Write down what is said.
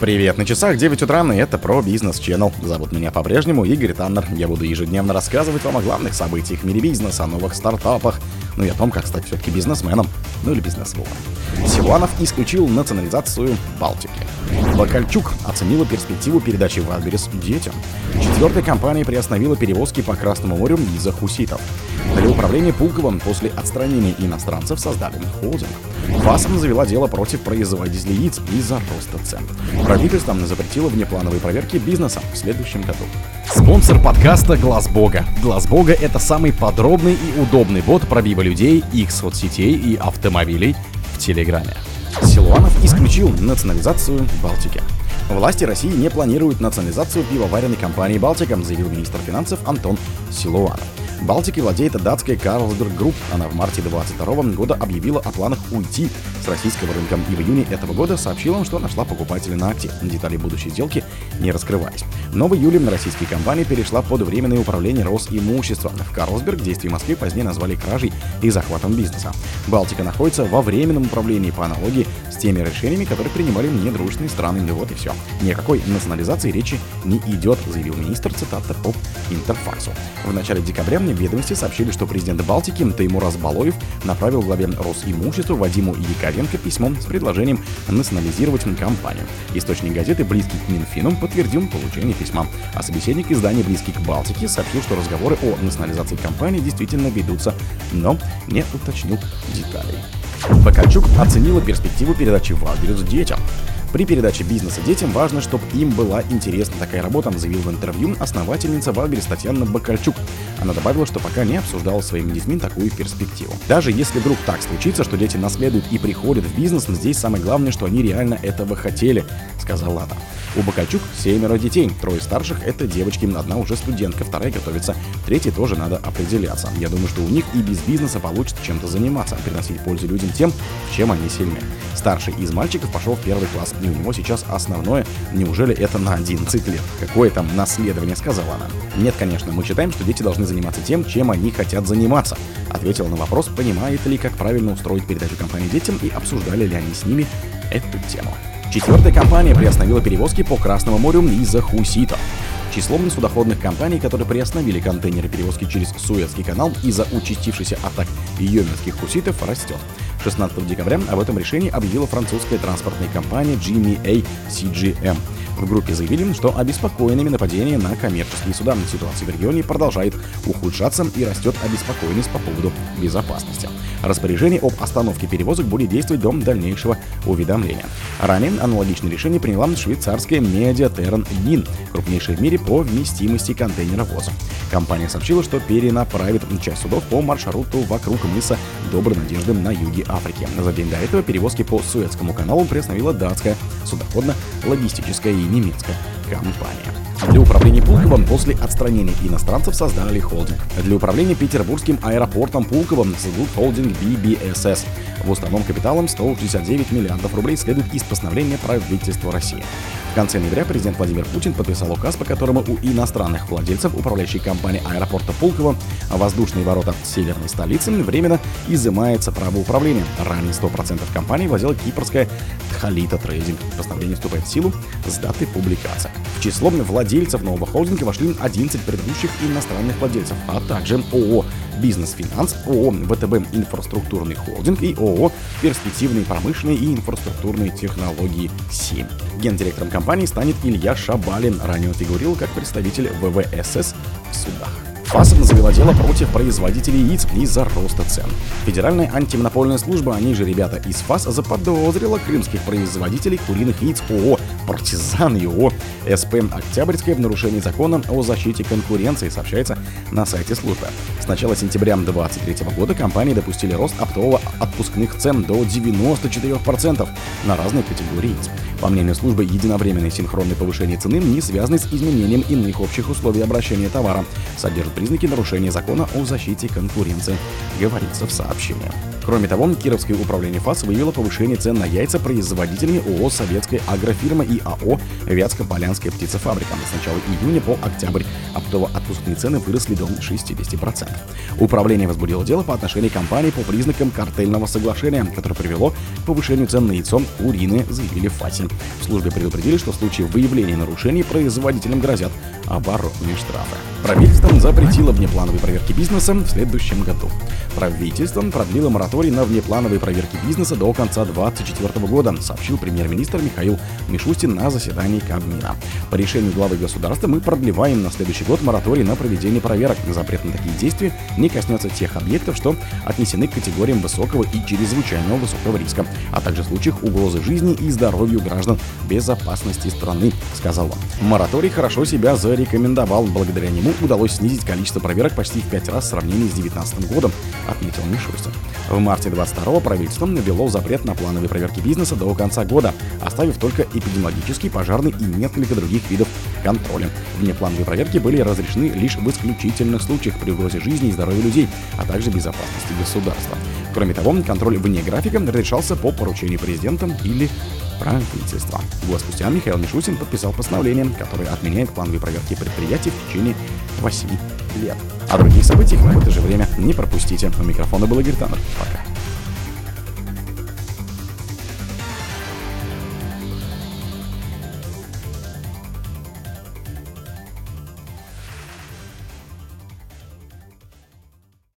Привет, на часах 9 утра, и это про бизнес Channel. Зовут меня по-прежнему Игорь Таннер. Я буду ежедневно рассказывать вам о главных событиях в мире бизнеса, о новых стартапах, ну и о том, как стать все-таки бизнесменом, ну или бизнесвумен. Силуанов исключил национализацию Балтики. Бакальчук оценила перспективу передачи Вагрис детям. Четвертая компания приостановила перевозки по Красному морю из-за хуситов. Для управления Пулковым после отстранения иностранцев создали холдинг. ФАСом завела дело против производителей яиц из-за роста цен. Правительство запретило внеплановые проверки бизнеса в следующем году. Спонсор подкаста Глаз Бога. Глаз Бога это самый подробный и удобный бот пробива людей, их соцсетей и автомобилей в Телеграме. Силуанов исключил национализацию Балтики. Власти России не планируют национализацию пивоваренной компании «Балтика», заявил министр финансов Антон Силуанов. Балтикой владеет датская Carlsberg Group. Она в марте 2022 года объявила о планах уйти с российского рынка и в июне этого года сообщила, что нашла покупателя на акте. Детали будущей сделки не раскрывались. Но в июле российская компания перешла под временное управление Росимуществом. В Карлсберг действия Москвы позднее назвали кражей и захватом бизнеса. Балтика находится во временном управлении по аналогии с теми решениями, которые принимали недружественные страны. Ну вот и все. Никакой национализации речи не идет, заявил министр, цитата по Интерфаксу. В начале декабря в ведомстве сообщили, что президент Балтики Таймураз Балоев направил главе Росимущества Вадиму Яковенко письмо с предложением национализировать компанию. Источник газеты, близкий к Минфину, подтвердил получение письма. А собеседник издания «Близкий к Балтике» сообщил, что разговоры о национализации компании действительно ведутся, но не уточнил деталей. Бакачук оценила перспективу передачи Вагрюс детям. При передаче бизнеса детям важно, чтобы им была интересна такая работа, заявил в интервью основательница Вагрис Татьяна Бакальчук. Она добавила, что пока не обсуждала своими детьми такую перспективу. Даже если вдруг так случится, что дети наследуют и приходят в бизнес, здесь самое главное, что они реально этого хотели, сказала она. У Бакачук семеро детей, трое старших — это девочки, одна уже студентка, вторая готовится, третьей тоже надо определяться. Я думаю, что у них и без бизнеса получится чем-то заниматься, приносить пользу людям тем, чем они сильны. Старший из мальчиков пошел в первый класс, и у него сейчас основное, неужели это на 11 лет? Какое там наследование, сказала она. Нет, конечно, мы считаем, что дети должны заниматься тем, чем они хотят заниматься. Ответила на вопрос, понимает ли, как правильно устроить передачу компании детям и обсуждали ли они с ними эту тему. Четвертая компания приостановила перевозки по Красному морю из-за хуситов. Число судоходных компаний, которые приостановили контейнеры перевозки через Суэцкий канал из-за участившейся атак йеменских хуситов, растет. 16 декабря об этом решении объявила французская транспортная компания GMA CGM. В группе заявили, что обеспокоенными нападением на коммерческие суда ситуация в регионе продолжает ухудшаться и растет обеспокоенность по поводу безопасности. Распоряжение об остановке перевозок будет действовать до дальнейшего уведомления. Ранее аналогичное решение приняла швейцарская Mediaterran Yin, крупнейшая в мире по вместимости контейнеровоза. Компания сообщила, что перенаправит часть судов по маршруту вокруг мыса Доброй Надежды на юге Африки. За день до этого перевозки по Суэцкому каналу приостановила датская судоходно-логистическая немецкая компания. Для управления Пулковым после отстранения иностранцев создали холдинг. Для управления Петербургским аэропортом Пулковым создадут холдинг BBSS. В уставном капиталом 169 миллиардов рублей следует из постановления правительства России. В конце ноября президент Владимир Путин подписал указ, по которому у иностранных владельцев управляющей компании аэропорта Пулково воздушные ворота северной столицы временно изымается право управления. Ранее 100% компании владела кипрская Тхалита Трейдинг. Постановление вступает в силу с даты публикации. В число владельцев нового холдинга вошли 11 предыдущих иностранных владельцев, а также ООО «Бизнес-финанс», ООО «ВТБ Инфраструктурный холдинг» и ООО «Перспективные промышленные и инфраструктурные технологии 7». Гендиректором компании станет Илья Шабалин, ранее он фигурил как представитель ВВСС в судах. ФАС завела дело против производителей яиц из-за роста цен. Федеральная антимонопольная служба, они же ребята из ФАС, заподозрила крымских производителей куриных яиц ООО «Партизан» ООО «СП Октябрьское» в нарушении закона о защите конкуренции, сообщается на сайте службы. С начала сентября 2023 года компании допустили рост оптового отпускных цен до 94% на разные категории. По мнению службы, единовременное синхронное повышение цены не связано с изменением иных общих условий обращения товара, содержит признаки нарушения закона о защите конкуренции, говорится в сообщении. Кроме того, Кировское управление ФАС выявило повышение цен на яйца производителями ООО «Советская агрофирма» и АО «Вятско-Полянская птицефабрика». С начала июня по октябрь оптово-отпускные цены выросли до 60%. Управление возбудило дело по отношению компании по признакам картельного соглашения, которое привело к повышению цен на яйцо урины, заявили в ФАСе. В службе предупредили, что в случае выявления нарушений производителям грозят оборотные штрафы. Правительство запретило внеплановые проверки бизнеса в следующем году. Правительство продлило мораторий на внеплановые проверки бизнеса до конца 2024 года, сообщил премьер-министр Михаил Мишустин на заседании Кабмина. По решению главы государства мы продлеваем на следующий год мораторий на проведение проверок. Запрет на такие действия не коснется тех объектов, что отнесены к категориям высокого и чрезвычайно высокого риска, а также случаях угрозы жизни и здоровью граждан безопасности страны, сказал он. Мораторий хорошо себя зарекомендовал. Благодаря нему удалось снизить количество проверок почти в пять раз в сравнении с 2019 годом, отметил Мишустин. В марте 22-го правительство ввело запрет на плановые проверки бизнеса до конца года, оставив только эпидемиологический, пожарный и несколько других видов контроля. Внеплановые проверки были разрешены лишь в исключительных случаях при угрозе жизни и здоровья людей, а также безопасности государства. Кроме того, контроль вне графика разрешался по поручению президента или правительства. Год спустя Михаил Мишустин подписал постановление, которое отменяет плановые проверки предприятий в течение 8 лет. А других событий в это же время не пропустите. У микрофона был Игорь Таннер. Пока.